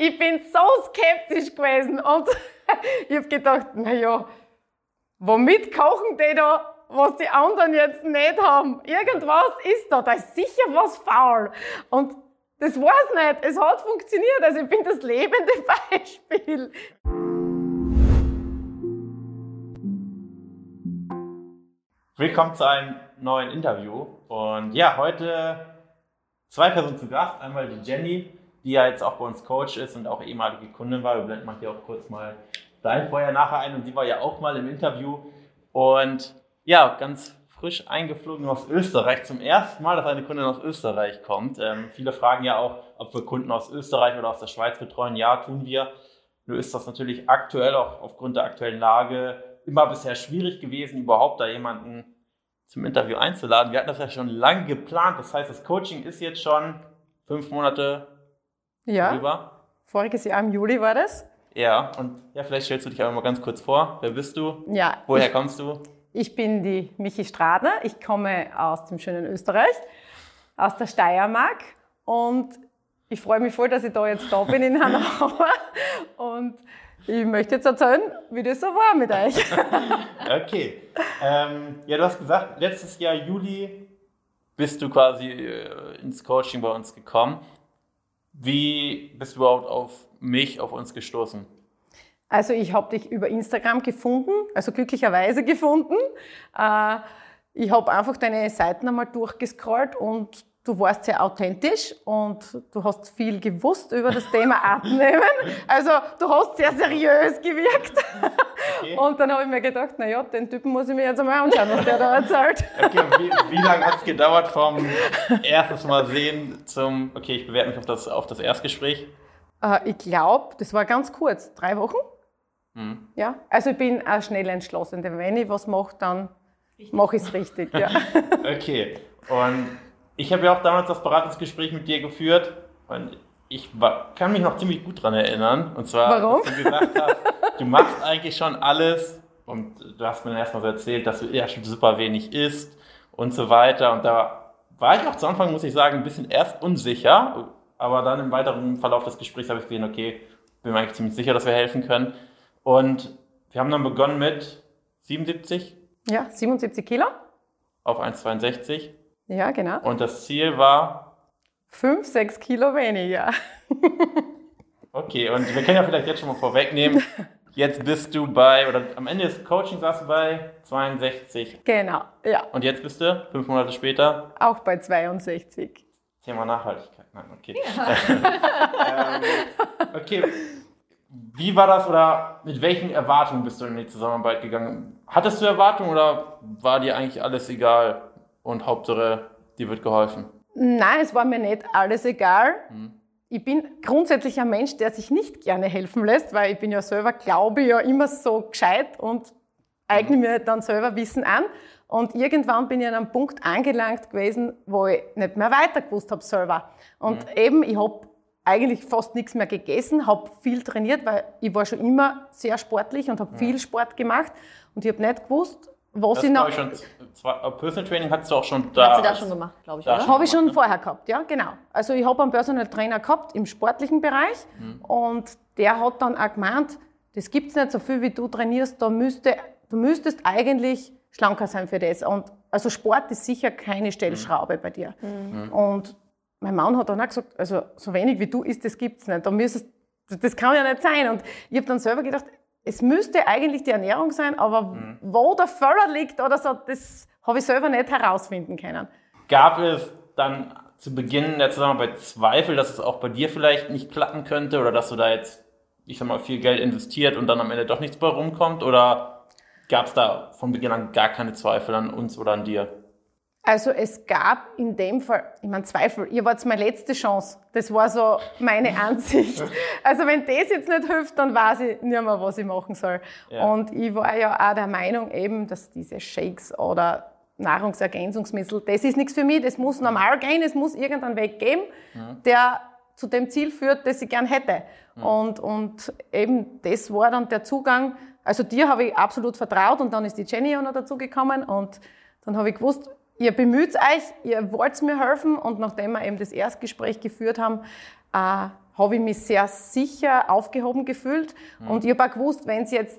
ich bin so skeptisch gewesen und ich habe gedacht, naja, womit kochen die da, was die anderen jetzt nicht haben? Irgendwas ist da, da ist sicher was faul. Und das war's nicht. Es hat funktioniert. Also ich bin das lebende Beispiel. Willkommen zu einem neuen Interview. Und ja, heute zwei Personen zu Gast. Einmal die Jenny, die ja jetzt auch bei uns Coach ist und auch ehemalige Kundin war. Wir blenden mal hier auch kurz mal dein Vorher nachher ein und sie war ja auch mal im Interview. Und ja, ganz frisch eingeflogen aus Österreich. Zum ersten Mal, dass eine Kundin aus Österreich kommt. Ähm, viele fragen ja auch, ob wir Kunden aus Österreich oder aus der Schweiz betreuen. Ja, tun wir. Nur ist das natürlich aktuell auch aufgrund der aktuellen Lage immer bisher schwierig gewesen, überhaupt da jemanden zum Interview einzuladen. Wir hatten das ja schon lange geplant. Das heißt, das Coaching ist jetzt schon fünf Monate Ja, rüber. voriges Jahr im Juli war das. Ja, und ja, vielleicht stellst du dich einfach mal ganz kurz vor. Wer bist du? Ja, Woher ich, kommst du? ich bin die Michi Stradner. Ich komme aus dem schönen Österreich, aus der Steiermark und ich freue mich voll, dass ich da jetzt da bin in Hanauer und ich möchte jetzt erzählen, wie das so war mit euch. Okay. ähm, ja, du hast gesagt, letztes Jahr Juli bist du quasi äh, ins Coaching bei uns gekommen. Wie bist du überhaupt auf mich, auf uns gestoßen? Also ich habe dich über Instagram gefunden, also glücklicherweise gefunden. Äh, ich habe einfach deine Seiten einmal durchgescrollt und du warst sehr authentisch und du hast viel gewusst über das Thema Abnehmen. Also du hast sehr seriös gewirkt. Okay. Und dann habe ich mir gedacht, na ja, den Typen muss ich mir jetzt einmal anschauen, was der da erzählt. Okay, wie, wie lange hat es gedauert vom erstes Mal sehen zum, okay, ich bewerte mich auf das, auf das Erstgespräch? Äh, ich glaube, das war ganz kurz, drei Wochen. Hm. Ja, also ich bin auch schnell entschlossen. Denn wenn ich was mache, dann mache ich es richtig. Ja. Okay, und ich habe ja auch damals das Beratungsgespräch mit dir geführt und ich war, kann mich noch ziemlich gut dran erinnern. Und zwar, Warum? dass du gesagt hast, du machst eigentlich schon alles und du hast mir dann erstmal so erzählt, dass du ja schon super wenig isst und so weiter. Und da war ich auch zu Anfang, muss ich sagen, ein bisschen erst unsicher, aber dann im weiteren Verlauf des Gesprächs habe ich gesehen, okay, bin mir eigentlich ziemlich sicher, dass wir helfen können. Und wir haben dann begonnen mit 77 ja, 77 Kilo. auf 1,62 Ja, genau. und das Ziel war, Fünf, sechs Kilo weniger. okay, und wir können ja vielleicht jetzt schon mal vorwegnehmen, jetzt bist du bei, oder am Ende des Coachings warst du bei 62 Genau, ja. und jetzt bist du, fünf Monate später, Auch bei 62. Thema Nachhaltigkeit. Nein, okay. ähm, okay, wie war das oder mit welchen Erwartungen bist du in die Zusammenarbeit gegangen? Hattest du Erwartungen oder war dir eigentlich alles egal und Hauptsache, dir wird geholfen? Nein, es war mir nicht alles egal. Ich bin grundsätzlich ein Mensch, der sich nicht gerne helfen lässt, weil ich bin ja selber, glaube ich, ja immer so gescheit und eigne mir dann selber Wissen an. Und irgendwann bin ich an einem Punkt angelangt gewesen, wo ich nicht mehr weiter gewusst habe selber. Und eben, ich habe eigentlich fast nichts mehr gegessen, habe viel trainiert, weil ich war schon immer sehr sportlich und habe viel Sport gemacht. Und ich habe nicht gewusst, was Das ich noch... schon, zwar, äh, Personal Training hattest du auch schon da. Hat sie da schon gemacht, glaube ich, oder? schon. Habe ich schon ne? vorher gehabt, ja, genau. Also ich habe einen Personal Trainer gehabt im sportlichen Bereich und der hat dann auch gemeint, das gibt's nicht so viel, wie du trainierst, da müsste, du müsstest eigentlich schlanker sein für das. Und also Sport ist sicher keine Stellschraube bei dir. Und mein Mann hat dann auch gesagt, also so wenig wie du isst, das gibt's nicht. Da müsstest, das kann ja nicht sein. Und ich habe dann selber gedacht, es müsste eigentlich die Ernährung sein, aber wo der Fehler liegt oder so, das habe ich selber nicht herausfinden können. Gab es dann zu Beginn der Zusammenarbeit Zweifel, dass es auch bei dir vielleicht nicht klappen könnte oder dass du da jetzt, ich sag mal, viel Geld investiert und dann am Ende doch nichts bei rumkommt? Oder gab es da von Beginn an gar keine Zweifel an uns oder an dir? Also es gab in dem Fall, ich meine Zweifel, ihr wart meine letzte Chance. Das war so meine Ansicht. Also wenn das jetzt nicht hilft, dann weiß ich nicht mehr, was ich machen soll. Ja. Und ich war ja auch der Meinung eben, dass diese Shakes oder Nahrungsergänzungsmittel, das ist nichts für mich, das muss normal gehen, es muss irgendeinen Weg geben, der zu dem Ziel führt, das ich gern hätte. Und, und eben das war dann der Zugang. Also dir habe ich absolut vertraut und dann ist die Jenny auch noch dazugekommen und dann habe ich gewusst, ihr bemüht euch, ihr wollt mir helfen und nachdem wir eben das Erstgespräch geführt haben, äh, habe ich mich sehr sicher aufgehoben gefühlt. Mhm. Und ich habe auch gewusst, wenn es jetzt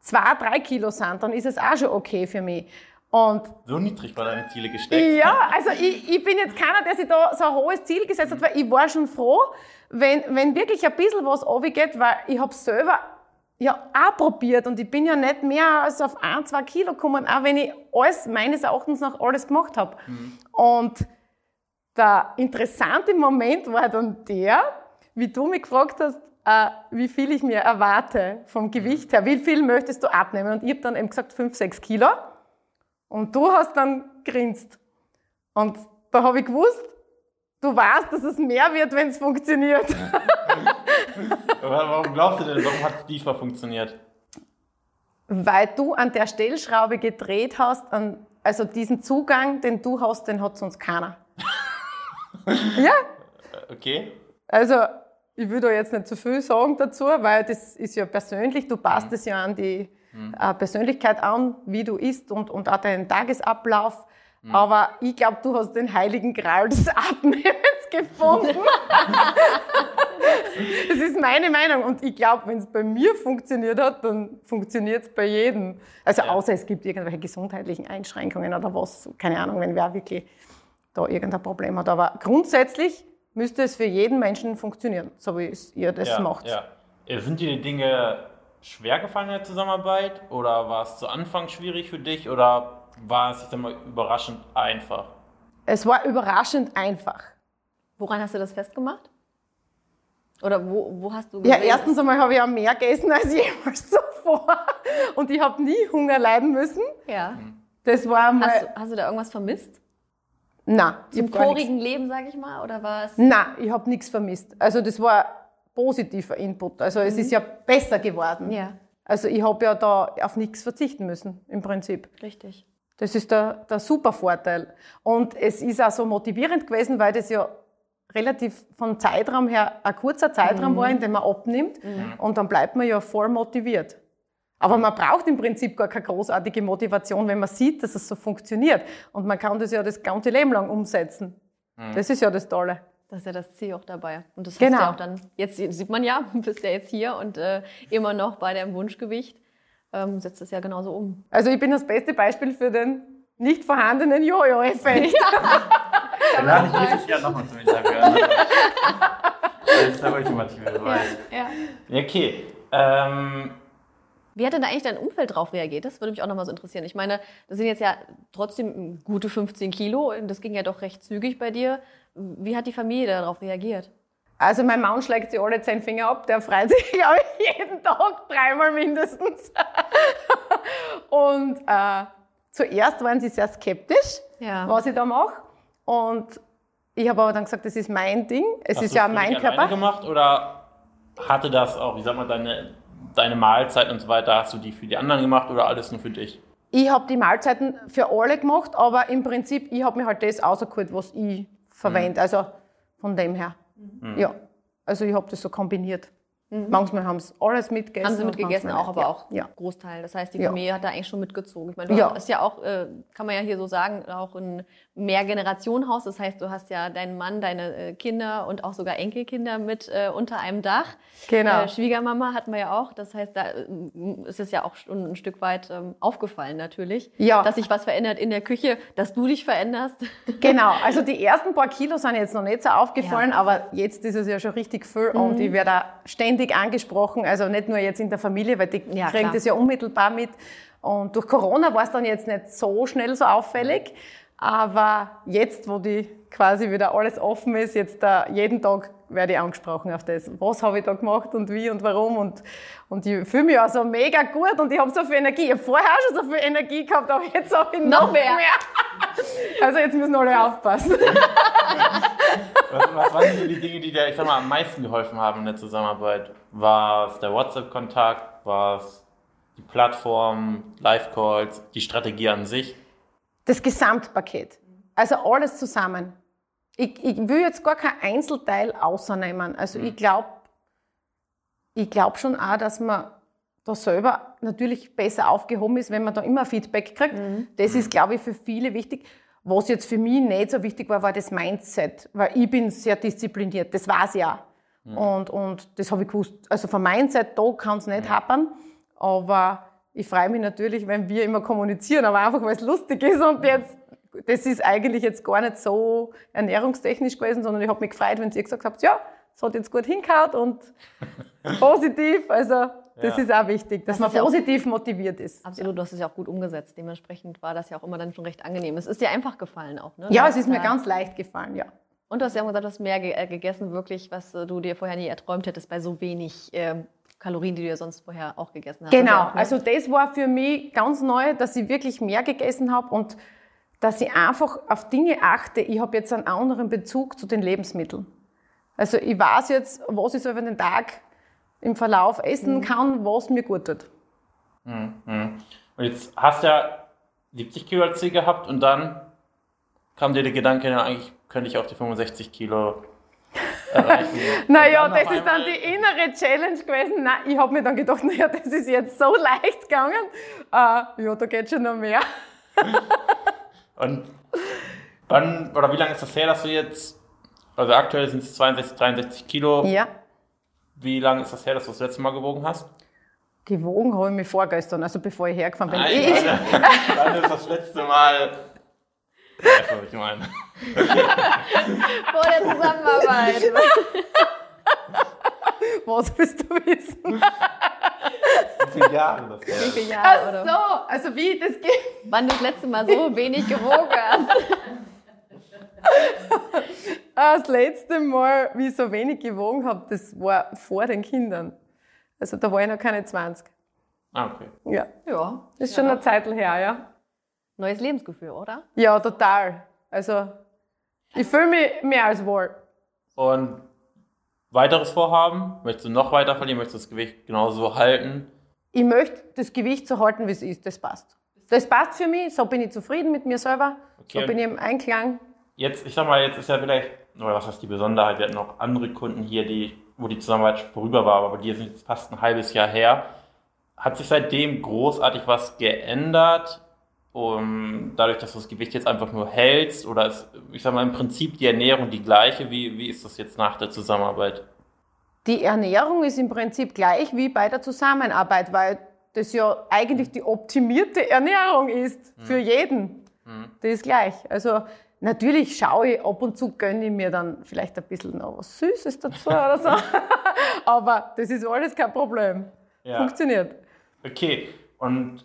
zwei, drei Kilo sind, dann ist es auch schon okay für mich. Und So niedrig waren deine Ziele gesteckt. ja, also ich, ich bin jetzt keiner, der sich da so ein hohes Ziel gesetzt hat, weil ich war schon froh, wenn, wenn wirklich ein bisschen was runtergeht, weil ich habe selber ja auch probiert und ich bin ja nicht mehr als auf ein, zwei Kilo gekommen, auch wenn ich alles, meines Erachtens nach alles gemacht habe. Und der interessante Moment war dann der, wie du mich gefragt hast, äh, wie viel ich mir erwarte vom Gewicht her, wie viel möchtest du abnehmen? Und ich habe dann eben gesagt, fünf, sechs Kilo. Und du hast dann grinst. Und da habe ich gewusst, du weißt, dass es mehr wird, wenn es funktioniert. Warum glaubst du denn, warum hat es diesmal funktioniert? Weil du an der Stellschraube gedreht hast, an, also diesen Zugang, den du hast, den hat sonst keiner. ja, Okay. also ich will da jetzt nicht zu viel sagen dazu, weil das ist ja persönlich, du passt es ja an die äh, Persönlichkeit an, wie du isst und, und auch deinen Tagesablauf. Aber ich glaube, du hast den heiligen Gral des Abnehmens gefunden. das ist meine Meinung. Und ich glaube, wenn es bei mir funktioniert hat, dann funktioniert es bei jedem. Also Ja. außer es gibt irgendwelche gesundheitlichen Einschränkungen oder was, keine Ahnung, wenn wer wirklich da irgendein Problem hat. Aber grundsätzlich müsste es für jeden Menschen funktionieren, so wie es ihr das ja, macht. Ja. Äh, Sind dir die Dinge schwer gefallen in der Zusammenarbeit? Oder war es zu Anfang schwierig für dich? Oder war es, ich sag mal, überraschend einfach? Es war überraschend einfach. Woran hast du das festgemacht? Oder wo, wo hast du Ja, gesehen, erstens einmal habe ich auch mehr gegessen als jemals zuvor. Und ich habe nie Hunger leiden müssen. Ja. Das war mal. Hast, du, hast du da irgendwas vermisst? Gar nichts- vorigen Leben, sag ich mal? Oder es. Nein, ich habe nichts vermisst. Also das war positiver Input. Also es ist ja besser geworden. Ja, Also ich habe ja da auf nichts verzichten müssen, im Prinzip. richtig. Das ist der, der super Vorteil. Und es ist auch so motivierend gewesen, weil das ja relativ vom Zeitraum her ein kurzer Zeitraum war, in dem man abnimmt. Und dann bleibt man ja voll motiviert. Aber man braucht im Prinzip gar keine großartige Motivation, wenn man sieht, dass es so funktioniert. Und man kann das ja das ganze Leben lang umsetzen. Das ist ja das Tolle. Das ist ja das Ziel auch dabei. Und das Genau. hast ja auch dann, jetzt sieht man ja, du bist ja jetzt hier und äh, immer noch bei deinem Wunschgewicht. Ähm, setzt es ja genauso um. Also ich bin das beste Beispiel für den nicht vorhandenen Jojo-Effekt. Dann lade ich nächstes Jahr nochmal zum Interview an. Das ist der ultimative Beweis. Ja. Ja, Okay. Ähm, Wie hat denn da eigentlich dein Umfeld drauf reagiert? Das würde mich auch nochmal so interessieren. Ich meine, das sind jetzt ja trotzdem gute 15 Kilo. und Das ging ja doch recht zügig bei dir. Wie hat die Familie darauf reagiert? Also mein Mann schlägt sich alle zehn Finger ab, der freut sich, glaube ich, jeden Tag dreimal mindestens. Und äh, zuerst waren sie sehr skeptisch, Ja. was ich da mache. Und ich habe aber dann gesagt, das ist mein Ding. Es hast ist ja mein Körper. gemacht oder hatte das auch, wie sag mal, deine, deine Mahlzeit und so weiter, hast du die für die anderen gemacht oder alles nur für dich? Ich habe die Mahlzeiten für alle gemacht, aber im Prinzip, ich habe mir halt das rausgeholt, was ich verwende. Also von dem her. Ja. Also ich habe das so kombiniert. Manchmal haben sie alles mitgegessen. Haben sie mitgegessen, auch, aber auch Ja. Großteil. Das heißt, die Ja. Familie hat da eigentlich schon mitgezogen. Ich meine, du Ja. hast ja auch, äh, kann man ja hier so sagen, auch ein Mehrgenerationenhaus. Das heißt, du hast ja deinen Mann, deine äh, Kinder und auch sogar Enkelkinder mit äh, unter einem Dach. Genau. Äh, Schwiegermama hatten wir ja auch. Das heißt, da äh, ist es ja auch schon ein Stück weit ähm, aufgefallen natürlich, Ja. dass sich was verändert in der Küche, dass du dich veränderst. Genau, also die ersten paar Kilo sind jetzt noch nicht so aufgefallen, aber jetzt ist es ja schon richtig viel Mhm. und ich werde auch ständig angesprochen, also nicht nur jetzt in der Familie, weil die Ja, kriegen klar. das ja unmittelbar mit. Und durch Corona war es dann jetzt nicht so schnell so auffällig, aber jetzt, wo die quasi wieder alles offen ist, jetzt da jeden Tag werde ich angesprochen auf das. Was habe ich da gemacht und wie und warum und, und ich fühle mich auch so mega gut und ich habe so viel Energie. Ich habe vorher auch schon so viel Energie gehabt, aber jetzt habe ich noch, Noch mehr. Also jetzt müssen alle aufpassen. Was, was waren so die Dinge, die dir, ich sag mal, am meisten geholfen haben in der Zusammenarbeit? War es der WhatsApp-Kontakt? War es die Plattform, Live-Calls, die Strategie an sich? Das Gesamtpaket. Also alles zusammen. Ich, ich will jetzt gar kein Einzelteil außernehmen. Also ich glaube ich glaub schon auch, dass man da selber natürlich besser aufgehoben ist, wenn man da immer Feedback kriegt. Das ist, glaube ich, für viele wichtig. Was jetzt für mich nicht so wichtig war, war das Mindset. Weil ich bin sehr diszipliniert. Das weiß ich auch. Und, und das habe ich gewusst. Also von meiner Seite, da kann es nicht happen. Aber ich freue mich natürlich, wenn wir immer kommunizieren, aber einfach, weil es lustig ist und jetzt, das ist eigentlich jetzt gar nicht so ernährungstechnisch gewesen, sondern ich habe mich gefreut, wenn ihr gesagt habt, ja, es hat jetzt gut hingehauen und positiv. Also das Ja. ist auch wichtig, dass Das man ja auch- positiv motiviert ist. Absolut, du hast es ja auch gut umgesetzt. Dementsprechend war das ja auch immer dann schon recht angenehm. Es ist dir einfach gefallen auch, ne? Ja, es ist mir ganz leicht gefallen, ja. Und du hast ja auch gesagt, du hast mehr ge äh, gegessen, wirklich, was äh, du dir vorher nie erträumt hättest, bei so wenig ähm, Kalorien, die du ja sonst vorher auch gegessen hast. Genau, ja auch, ne? also das war für mich ganz neu, dass ich wirklich mehr gegessen habe und dass ich einfach auf Dinge achte. Ich habe jetzt einen anderen Bezug zu den Lebensmitteln. Also ich weiß jetzt, was ich so über den Tag im Verlauf essen kann, was mir gut tut. Mhm. Mhm. Und jetzt hast du ja 70 Kilo als Ziel gehabt und dann kam dir der Gedanke, ja, eigentlich könnte ich auch die 65 Kilo erreichen. Naja, das ist dann die innere Challenge gewesen. Nein, ich habe mir dann gedacht, naja, das ist jetzt so leicht gegangen. Äh, ja, da geht schon noch mehr. Und wann, oder wie lange ist das her, dass du jetzt, also aktuell sind es 62, 63 Kilo. Ja. Wie lange ist das her, dass du das letzte Mal gewogen hast? Gewogen habe ich mich vorgestern, also bevor ich hergefahren bin. Nein, ich, wann, wann ist das letzte Mal? Weißt du, was ich meine? Vor der Zusammenarbeit. was willst du wissen? Wie viele Jahre das Wie viele Ach Jahre, oder? so, also wie das geht. Wann du das letzte Mal so wenig gewogen hast. Ah, Das letzte Mal, wie ich so wenig gewogen habe, das war vor den Kindern. Also da war ich noch keine 20. Ah, okay. Ja, Ja. das ist schon eine Zeit her, ja. Neues Lebensgefühl, oder? Ja, total. Also ich fühle mich mehr als wohl. Und weiteres Vorhaben? Möchtest du noch weiter verlieren? Möchtest du das Gewicht genauso halten? Ich möchte das Gewicht so halten, wie es ist. Das passt. Das passt für mich. So bin ich zufrieden mit mir selber. Okay. So bin ich im Einklang. Jetzt, ich sag mal, jetzt ist ja vielleicht, oder was heißt die Besonderheit? Wir hatten noch andere Kunden hier, die, wo die Zusammenarbeit vorüber war, aber die sind jetzt fast ein halbes Jahr her. Hat sich seitdem großartig was geändert? Um, dadurch, dass du das Gewicht jetzt einfach nur hältst? Oder ist, ich sag mal, im Prinzip die Ernährung die gleiche? Wie, wie ist das jetzt nach der Zusammenarbeit? Die Ernährung ist im Prinzip gleich wie bei der Zusammenarbeit, weil das ja eigentlich die optimierte Ernährung ist für jeden. Die ist gleich. Also natürlich schaue ich ab und zu, gönne ich mir dann vielleicht ein bisschen noch was Süßes dazu oder so. Aber das ist alles kein Problem. Ja. Funktioniert. Okay, und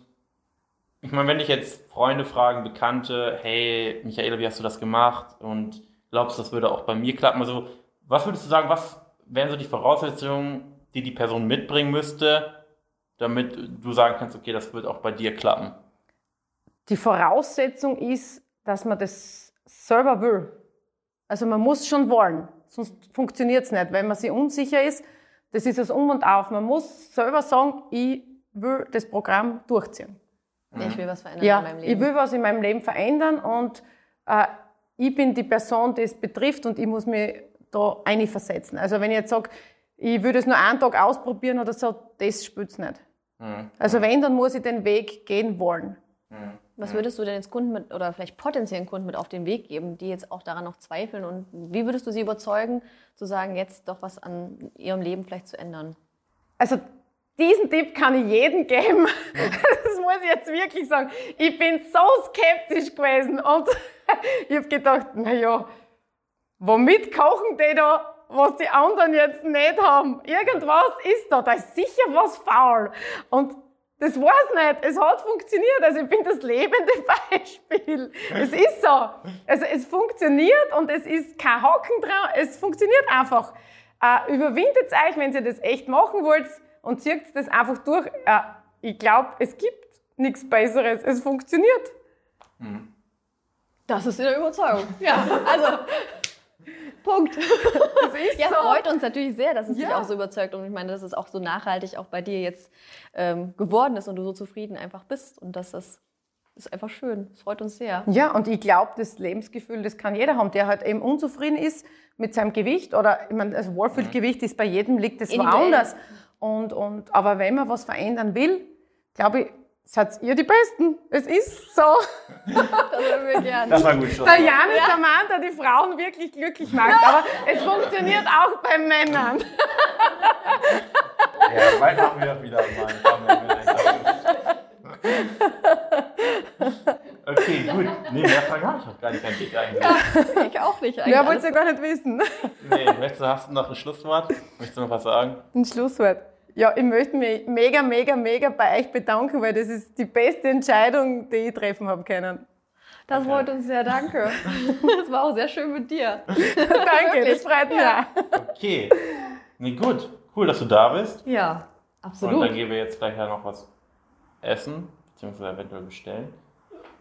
ich meine, wenn dich jetzt Freunde fragen, Bekannte, hey, Michaela, wie hast du das gemacht? Und glaubst du, das würde auch bei mir klappen? Also, was würdest du sagen, was wären so die Voraussetzungen, die die Person mitbringen müsste, damit du sagen kannst, okay, das wird auch bei dir klappen? Die Voraussetzung ist, dass man das selber will. Also man muss schon wollen, sonst funktioniert es nicht. Wenn man sich unsicher ist, das ist das Um und Auf. Man muss selber sagen, ich will das Programm durchziehen. Ich will was verändern Ja, in meinem ich Leben. will was in meinem Leben verändern und äh, ich bin die Person, die es betrifft und ich muss mich da einversetzen. Also wenn ich jetzt sage, ich will das nur einen Tag ausprobieren oder so, das spürt nicht. Mhm. Also wenn, dann muss ich den Weg gehen wollen. Was würdest du denn jetzt Kunden mit, oder vielleicht potenziellen Kunden mit auf den Weg geben, die jetzt auch daran noch zweifeln? Und wie würdest du sie überzeugen, zu sagen, jetzt doch was an ihrem Leben vielleicht zu ändern? Also diesen Tipp kann ich jedem geben. Das muss ich jetzt wirklich sagen. Ich bin so skeptisch gewesen und ich habe gedacht, naja, womit kochen die da, was die anderen jetzt nicht haben? Irgendwas ist da, da ist sicher was faul. Und das war's nicht. Es hat funktioniert. Also ich bin das lebende Beispiel. Es ist so. Also es funktioniert und es ist kein Haken dran. Es funktioniert einfach. Äh, überwindet euch, wenn ihr das echt machen wollt und zieht das einfach durch. Äh, ich glaube, es gibt nichts Besseres. Es funktioniert. Das ist eine Überzeugung. Ja, also Punkt. Ja, so. freut uns natürlich sehr, dass es dich Ja. auch so überzeugt. Und ich meine, dass es auch so nachhaltig auch bei dir jetzt ähm, geworden ist und du so zufrieden einfach bist. Und das ist, einfach schön. Es freut uns sehr. Ja, und ich glaube, das Lebensgefühl, das kann jeder haben, der halt eben unzufrieden ist mit seinem Gewicht oder, ich meine, das Wohlfühlgewicht ist bei jedem, liegt das woanders. Und, und, aber wenn man was verändern will, glaube ich, seid ihr die Besten. Es ist so. Das würden wir gerne. Das war gut. Der Schlusswort. Jan ist der Mann, der die Frauen wirklich glücklich macht. Aber es funktioniert auch bei Männern. Ja, bald machen wir wieder mal. Okay, gut. Nee, mehr Fragen habe ich auch gar nicht an dich eigentlich. Ich auch nicht eigentlich. Wer wollte es ja gar nicht wissen. Nee, möchtest du, hast du noch ein Schlusswort? Möchtest du noch was sagen? Ein Schlusswort. Ja, ich möchte mich mega, mega, mega bei euch bedanken, weil das ist die beste Entscheidung, die ich treffen habe können. Das freut uns sehr, danke. Das war auch sehr schön mit dir. Danke, das freut mich auch. Okay. Nee, gut. Cool, dass du da bist. Ja, Und dann absolut. gehen wir jetzt gleich ja noch was essen, beziehungsweise eventuell bestellen.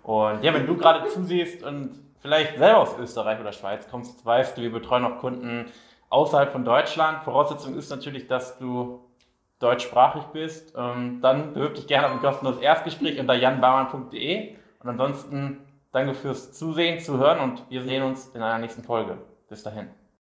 Und ja, wenn du gerade zusiehst und vielleicht selber aus Österreich oder Schweiz kommst, weißt du, wir betreuen auch Kunden außerhalb von Deutschland. Voraussetzung ist natürlich, dass du deutschsprachig bist. Ähm, Dann bewirb dich gerne auf ein kostenloses Erstgespräch unter janbaumann.de. Und ansonsten danke fürs Zusehen, Zuhören und wir sehen uns in einer nächsten Folge. Bis dahin.